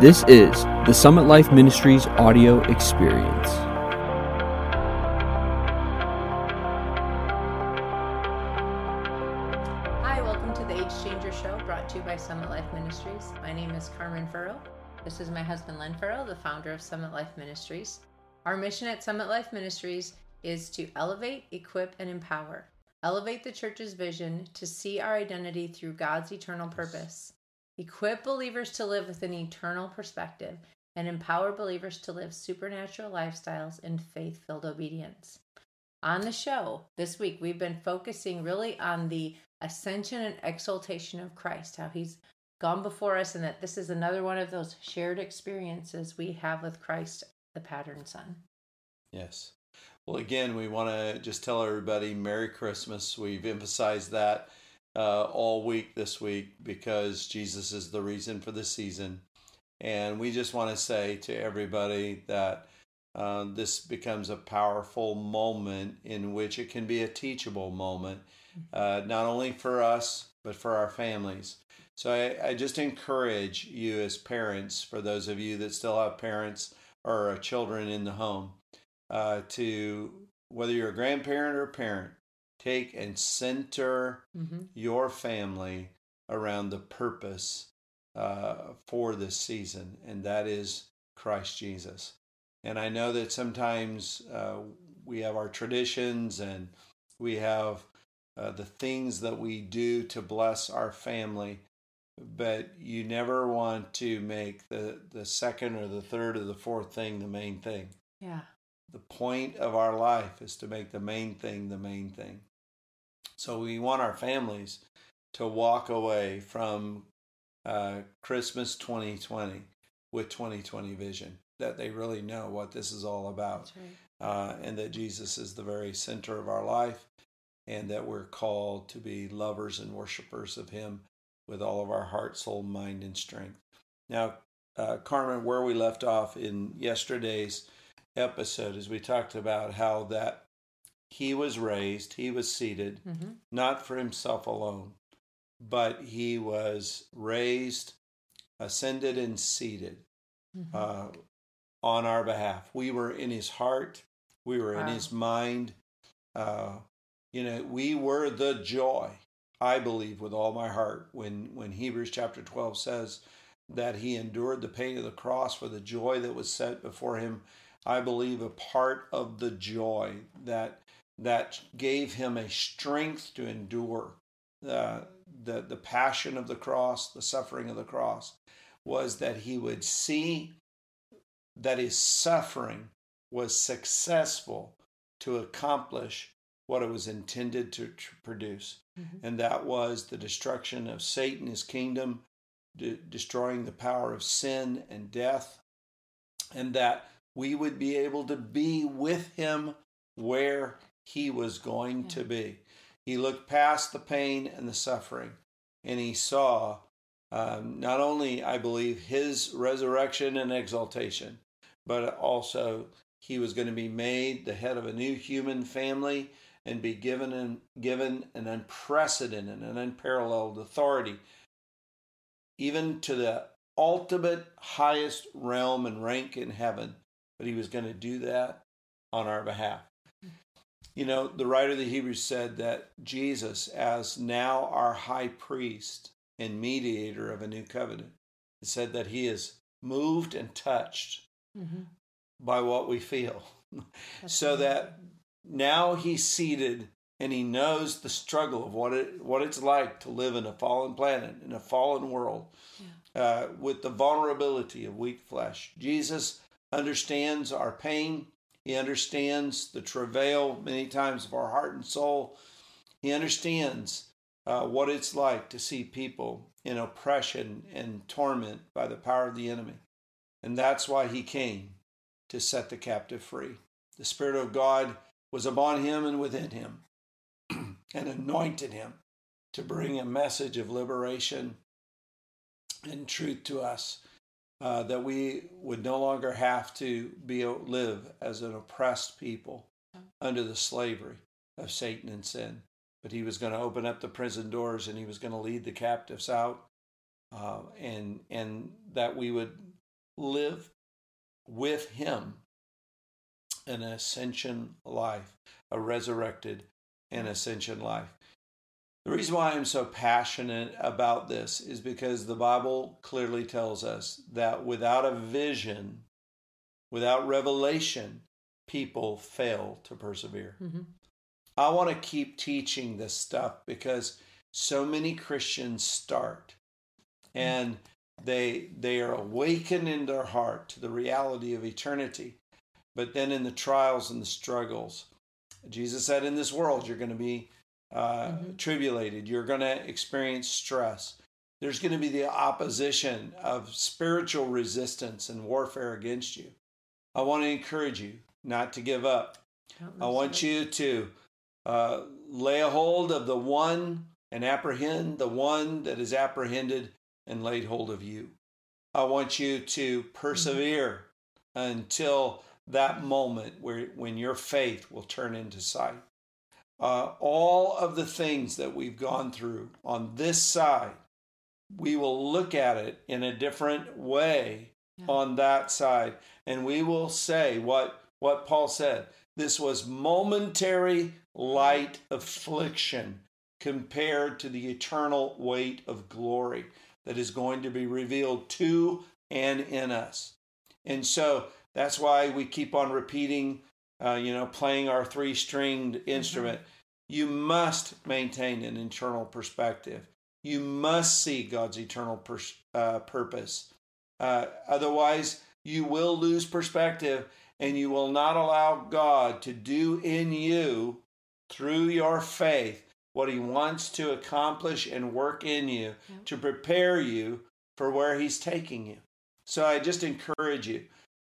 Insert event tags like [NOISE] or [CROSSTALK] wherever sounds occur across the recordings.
This is the Summit Life Ministries audio experience. Hi, welcome to the Age Changer Show brought to you by Summit Life Ministries. My name is Carmen Furrow. This is my husband, Len Furrow, the founder of Summit Life Ministries. Our mission at Summit Life Ministries is to elevate, equip, and empower. Elevate the church's vision to see our identity through God's eternal purpose. Equip believers to live with an eternal perspective and empower believers to live supernatural lifestyles in faith filled obedience. On the show this week, we've been focusing really on the ascension and exaltation of Christ, how he's gone before us, and that this is another one of those shared experiences we have with Christ, the pattern son. Yes. Well, again, we want to just tell everybody Merry Christmas. We've emphasized that uh, all week this week because Jesus is the reason for the season. And we just want to say to everybody that uh, this becomes a powerful moment in which it can be a teachable moment, uh, not only for us, but for our families. So I, I, just encourage you as parents, for those of you that still have parents or children in the home, uh, to whether you're a grandparent or a parent, take and center mm-hmm. your family around the purpose uh, for this season, and that is Christ Jesus. And I know that sometimes uh, we have our traditions and we have uh, the things that we do to bless our family, but you never want to make the, the second or the third or the fourth thing the main thing. Yeah. The point of our life is to make the main thing the main thing. So we want our families to walk away from uh, Christmas 2020 with 2020 vision that they really know what this is all about. Right. Uh, and that Jesus is the very center of our life, and that we're called to be lovers and worshipers of Him with all of our heart, soul, mind, and strength. Now, uh, Carmen, where we left off in yesterday's episode is we talked about how that he was raised, he was seated, mm-hmm. not for himself alone, but he was raised, ascended, and seated mm-hmm. uh, on our behalf. We were in his heart, we were wow. in his mind. Uh, you know, we were the joy. I believe with all my heart when when Hebrews chapter 12 says that he endured the pain of the cross for the joy that was set before him. I believe a part of the joy that that gave him a strength to endure uh, the the passion of the cross, the suffering of the cross, was that he would see that his suffering was successful to accomplish what it was intended to, to produce. Mm-hmm. And that was the destruction of Satan, his kingdom, de- destroying the power of sin and death, and that we would be able to be with him where he was going yeah. to be. He looked past the pain and the suffering, and he saw um, not only, I believe, his resurrection and exaltation, but also he was going to be made the head of a new human family and be given an, given an unprecedented and unparalleled authority, even to the ultimate highest realm and rank in heaven. But he was going to do that on our behalf. You know, the writer of the Hebrews said that Jesus, as now our high priest and mediator of a new covenant, said that he is moved and touched mm-hmm. by what we feel. [LAUGHS] so that now he's seated and he knows the struggle of what it what it's like to live in a fallen planet in a fallen world yeah. uh, with the vulnerability of weak flesh jesus understands our pain he understands the travail many times of our heart and soul. He understands uh, what it's like to see people in oppression and torment by the power of the enemy. And that's why he came to set the captive free. The spirit of god was upon him and within him, [CLEARS THROAT] and anointed him to bring a message of liberation and truth to us, uh, that we would no longer have to be live as an oppressed people under the slavery of Satan and sin. But he was going to open up the prison doors and he was going to lead the captives out, uh, and and that we would live with him an ascension life, a resurrected and ascension life. The reason why I'm so passionate about this is because the Bible clearly tells us that without a vision, without revelation, people fail to persevere. Mm-hmm. I want to keep teaching this stuff because so many Christians start and they they are awakened in their heart to the reality of eternity. But then in the trials and the struggles, Jesus said, in this world, you're going to be uh, mm-hmm. tribulated. You're going to experience stress. There's going to be the opposition of spiritual resistance and warfare against you. I want to encourage you not to give up. I want you to uh, lay a hold of the one and apprehend the one that is apprehended and laid hold of you. I want you to persevere mm-hmm. until that moment where when your faith will turn into sight uh, all of the things that we've gone through on this side, we will look at it in a different way yeah. on that side. And we will say what, what Paul said this was momentary light affliction compared to the eternal weight of glory that is going to be revealed to and in us. And so that's why we keep on repeating uh, you know, playing our three stringed mm-hmm. instrument. Mm-hmm. You must maintain an internal perspective. You must see God's eternal pers- uh, purpose. Uh, otherwise, you will lose perspective and you will not allow God to do in you through your faith what he wants to accomplish and work in you to prepare you for where he's taking you. So I just encourage you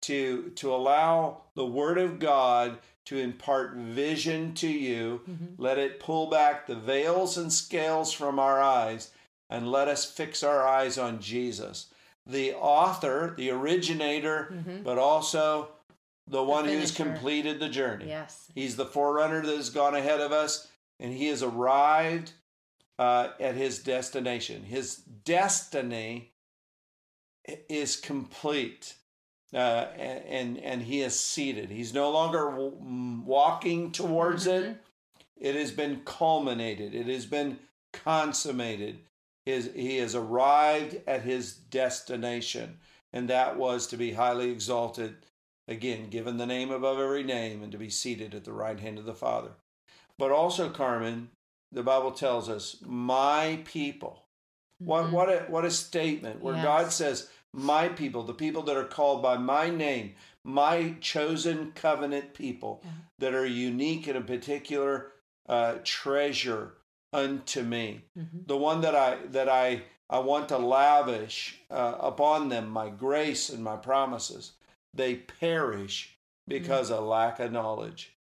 to to allow the word of God to impart vision to you. Mm-hmm. Let it pull back the veils and scales from our eyes and let us fix our eyes on Jesus, the author, the originator, mm-hmm. but also the, the one finisher. who's completed the journey. Yes. He's the forerunner that has gone ahead of us and he has arrived uh, at his destination. His destiny is complete uh, and and he is seated. He's no longer walking towards it. Mm-hmm. It has been culminated. It has been consummated. His, he has arrived at his destination, and that was to be highly exalted, again, given the name above every name, and to be seated at the right hand of the Father. But also, Carmen, the Bible tells us, "My people." Mm-hmm. What what a what a statement where yes. God says, my people, the people that are called by my name, my chosen covenant people yeah. that are unique in a particular uh, treasure unto me. Mm-hmm. The one that I that I I want to lavish uh, upon them my grace and my promises. They perish because mm-hmm. of lack of knowledge.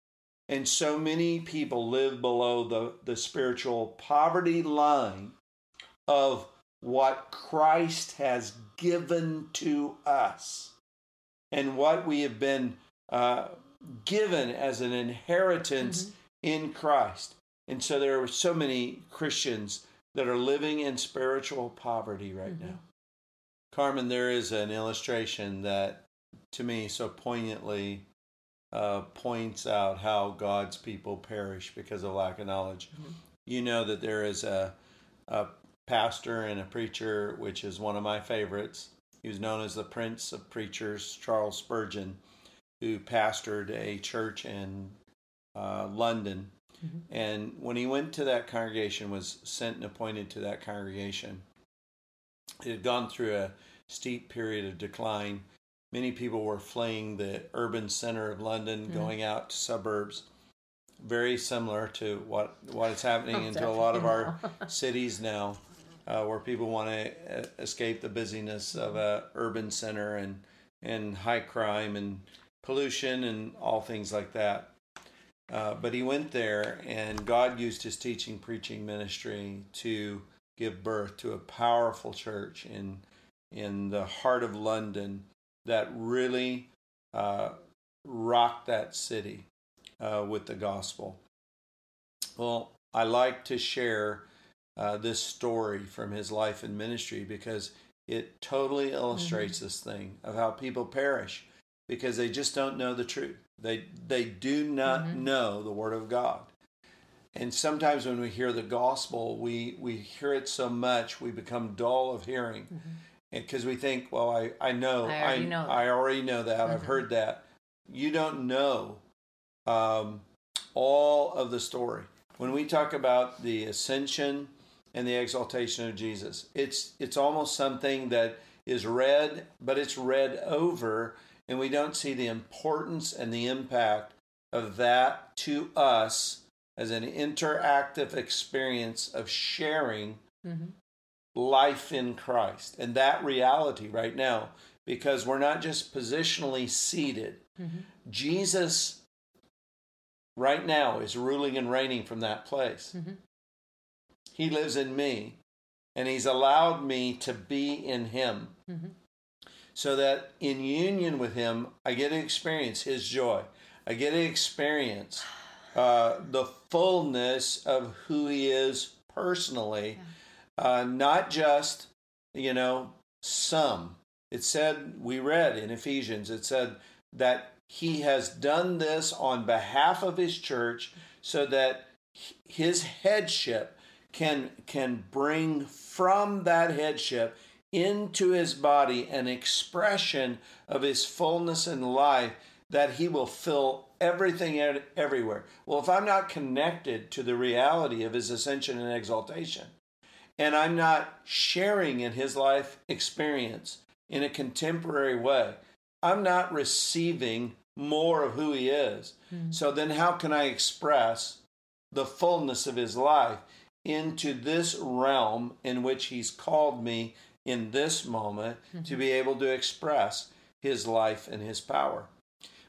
And so many people live below the, the spiritual poverty line of what Christ has given to us and what we have been uh, given as an inheritance mm-hmm. in Christ. And so there are so many Christians that are living in spiritual poverty right mm-hmm. now. Carmen, there is an illustration that to me so poignantly uh, points out how God's people perish because of lack of knowledge. Mm-hmm. You know that there is a, a pastor and a preacher, which is one of my favorites. He was known as the Prince of Preachers, Charles Spurgeon, who pastored a church in uh, London. Mm-hmm. And when he went to that congregation, was sent and appointed to that congregation, it had gone through a steep period of decline. Many people were fleeing the urban center of London, mm-hmm. going out to suburbs very similar to what what is happening oh, into a lot of our [LAUGHS] cities now uh, where people want to escape the busyness of a urban center and and high crime and pollution and all things like that. Uh, but he went there, and God used his teaching, preaching ministry to give birth to a powerful church in in the heart of London that really uh, rocked that city uh, with the gospel. Well, I like to share uh, this story from his life and ministry because it totally illustrates mm-hmm. this thing of how people perish because they just don't know the truth. They they do not mm-hmm. know the word of God. And sometimes when we hear the gospel, we we hear it so much we become dull of hearing. Because mm-hmm. we think, well, I, I know, I already I, know I already know that. I've heard mm-hmm. that. You don't know um, all of the story. When we talk about the ascension and the exaltation of Jesus, it's it's almost something that is read, but it's read over, and we don't see the importance and the impact of that to us as an interactive experience of sharing mm-hmm. life in Christ. And that reality right now, because we're not just positionally seated, mm-hmm. Jesus right now is ruling and reigning from that place. Mm-hmm. He lives in me, and He's allowed me to be in Him. Mm-hmm. So that in union with Him, I get to experience His joy. I get to experience uh, the fullness of who He is personally, yeah. uh, not just, you know, some. It said, we read in Ephesians, it said that he has done this on behalf of his church so that his headship can can bring from that headship into his body an expression of his fullness and life that he will fill everything everywhere. Well, if I'm not connected to the reality of his ascension and exaltation, and I'm not sharing in his life experience in a contemporary way, I'm not receiving more of who he is. Mm. So then, how can I express the fullness of his life into this realm in which he's called me in this moment mm-hmm. to be able to express his life and his power?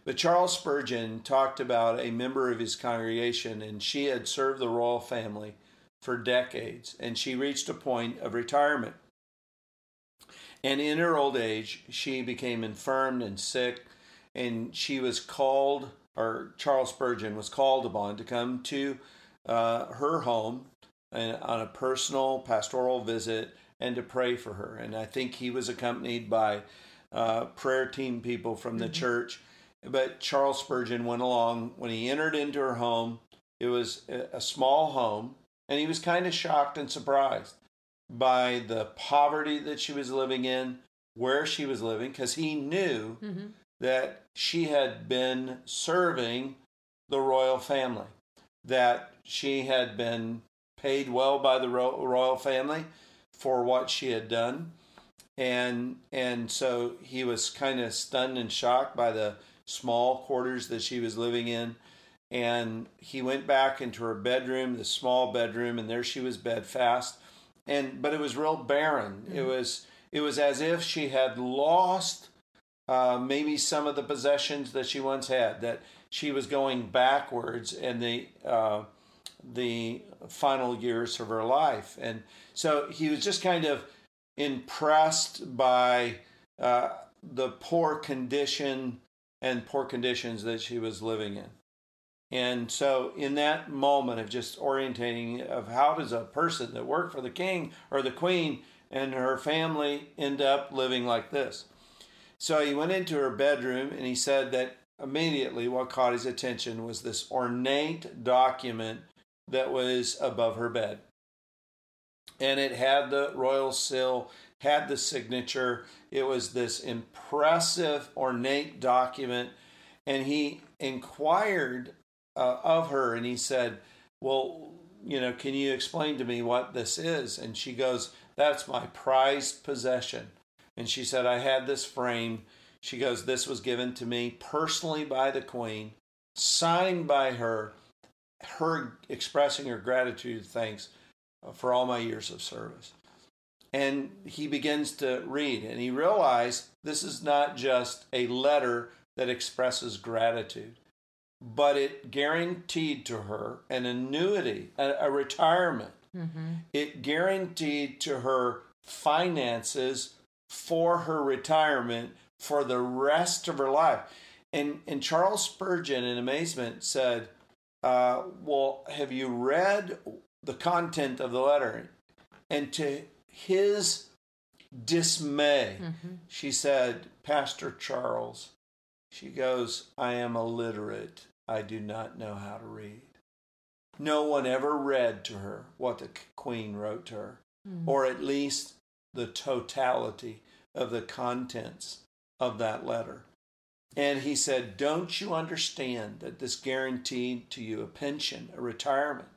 But Charles Spurgeon talked about a member of his congregation, and she had served the royal family for decades, and she reached a point of retirement. And in her old age, she became infirmed and sick and she was called, or Charles Spurgeon was called upon to come to uh, her home on a personal pastoral visit and to pray for her. And I think he was accompanied by uh, prayer team people from the mm-hmm. church. But Charles Spurgeon went along when he entered into her home. It was a small home, and he was kind of shocked and surprised by the poverty that she was living in, where she was living, because he knew mm-hmm that she had been serving the royal family, that she had been paid well by the royal family for what she had done. And and so he was kind of stunned and shocked by the small quarters that she was living in. And he went back into her bedroom, the small bedroom, and there she was bedfast. And but it was real barren. Mm-hmm. It was it was as if she had lost uh, maybe some of the possessions that she once had, that she was going backwards and the uh, the final years of her life, and so he was just kind of impressed by uh, the poor condition and poor conditions that she was living in. And so, in that moment of just orientating of how does a person that worked for the king or the queen and her family end up living like this? So he went into her bedroom and he said that immediately what caught his attention was this ornate document that was above her bed. And it had the royal seal, had the signature. It was this impressive, ornate document. And he inquired uh, of her and he said, Well, you know, can you explain to me what this is? And she goes, That's my prized possession. And she said, I had this frame. She goes, This was given to me personally by the Queen, signed by her, her expressing her gratitude, thanks uh, for all my years of service. And he begins to read, and he realized this is not just a letter that expresses gratitude, but it guaranteed to her an annuity, a, a retirement. Mm-hmm. It guaranteed to her finances for her retirement for the rest of her life. And, and Charles Spurgeon, in amazement, said, uh, Well, have you read the content of the letter? And to his dismay. Mm-hmm. She said, Pastor Charles, she goes, I am illiterate. I do not know how to read. No one ever read to her what the queen wrote to her, mm-hmm. or at least the totality of the contents of that letter. And he said, Don't you understand that this guaranteed to you a pension, a retirement,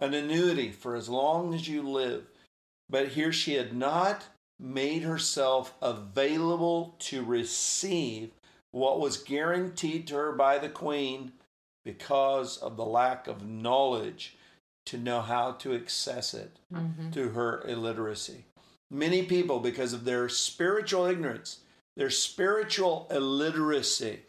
an annuity for as long as you live? But here she had not made herself available to receive what was guaranteed to her by the queen because of the lack of knowledge to know how to access it mm-hmm. through her illiteracy. Many people, because of their spiritual ignorance, their spiritual illiteracy,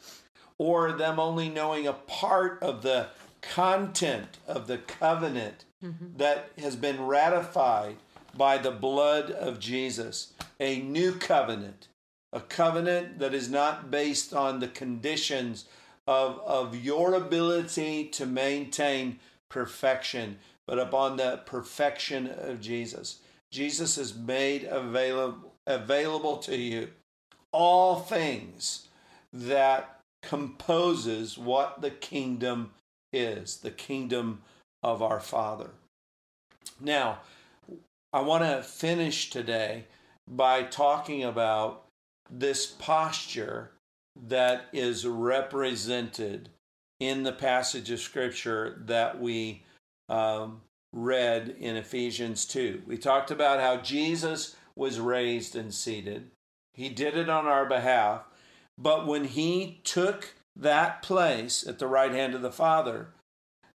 or them only knowing a part of the content of the covenant mm-hmm. that has been ratified by the blood of Jesus, a new covenant, a covenant that is not based on the conditions of, of your ability to maintain perfection, but upon the perfection of Jesus. Jesus is made available, available to you all things that composes what the kingdom is, the kingdom of our Father. Now, I want to finish today by talking about this posture that is represented in the passage of Scripture that we um, read in Ephesians 2. We talked about how Jesus was raised and seated, He did it on our behalf, but when He took that place at the right hand of the Father,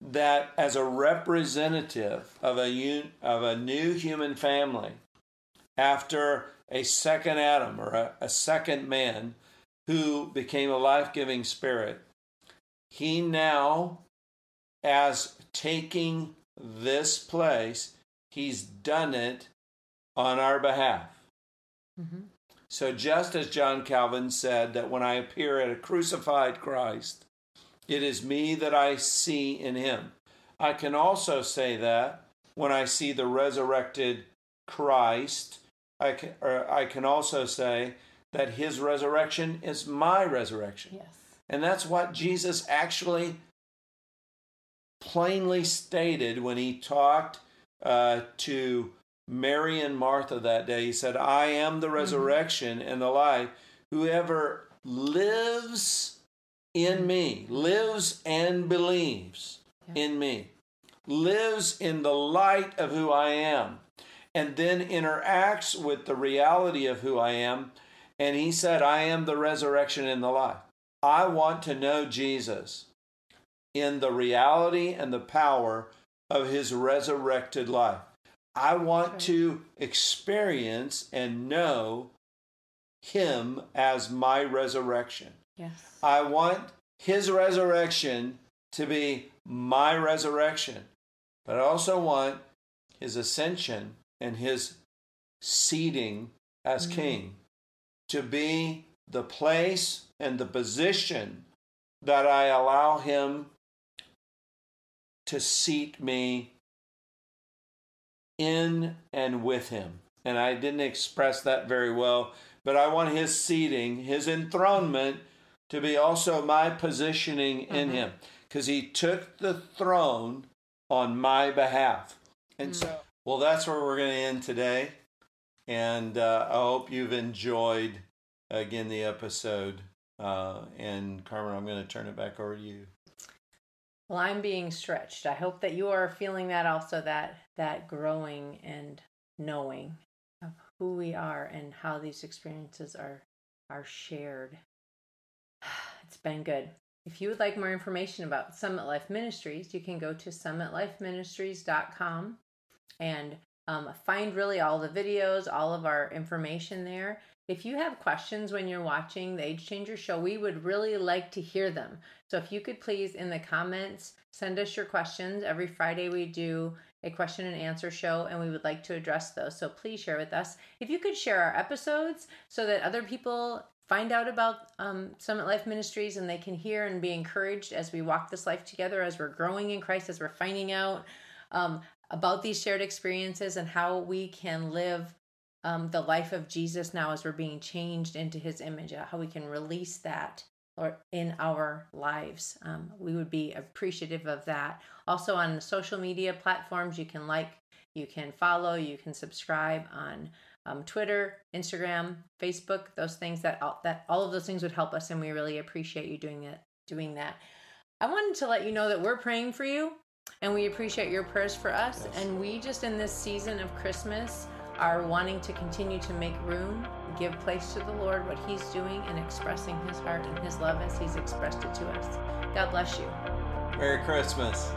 that as a representative of a, of a new human family, after a second Adam or a, a second man who became a life giving spirit, he now, as taking this place, he's done it on our behalf. Mm-hmm. So, just as John Calvin said that when I appear at a crucified Christ, it is me that I see in him. I can also say that when I see the resurrected Christ, I can, or I can also say that his resurrection is my resurrection. Yes. And that's what Jesus actually plainly stated when he talked uh, to Mary and Martha that day. He said, I am the mm-hmm. resurrection mm-hmm. and the life. Whoever lives in me, lives and believes yeah. in me, lives in the light of who I am, and then interacts with the reality of who I am. And he said, I am the resurrection and the life. I want to know Jesus in the reality and the power of his resurrected life. I want to experience and know him as my resurrection. Yes. I want his resurrection to be my resurrection, but I also want his ascension and his seating as mm-hmm. king to be the place and the position that I allow him to seat me in and with him. And I didn't express that very well, but I want his seating, his enthronement to be also my positioning in mm-hmm. him because he took the throne on my behalf. And mm. so, well, that's where we're going to end today. And uh, I hope you've enjoyed again the episode. Uh, and Carmen, I'm going to turn it back over to you. Well, I'm being stretched. I hope that you are feeling that also that that growing and knowing of who we are and how these experiences are are shared [SIGHS] It's been good. If you would like more information about Summit Life Ministries, you can go to summitlifeministries.com and um, find really all the videos, all of our information there. If you have questions when you're watching the Age Changer show, we would really like to hear them. So if you could please in the comments send us your questions. Every Friday we do a question and answer show and we would like to address those. So please share with us. If you could share our episodes so that other people find out about um, Summit Life Ministries and they can hear and be encouraged as we walk this life together, as we're growing in Christ, as we're finding out um, about these shared experiences and how we can live um, the life of Jesus now as we're being changed into his image, how we can release that or in our lives. Um, we would be appreciative of that. Also on the social media platforms, you can like, you can follow, you can subscribe on um, Twitter, Instagram, Facebook. Those things that all, that all of those things would help us, and we really appreciate you doing it. Doing that. I wanted to let you know that we're praying for you, and we appreciate your prayers for us. Yes. And we just in this season of Christmas are wanting to continue to make room, give place to the Lord, what He's doing, and expressing His heart and His love as He's expressed it to us. God bless you. Merry Christmas.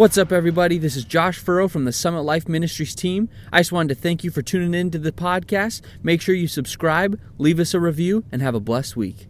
What's up, everybody? This is Josh Furrow from the Summit Life Ministries team. I just wanted to thank you for tuning in to the podcast. Make sure you subscribe, leave us a review, and have a blessed week.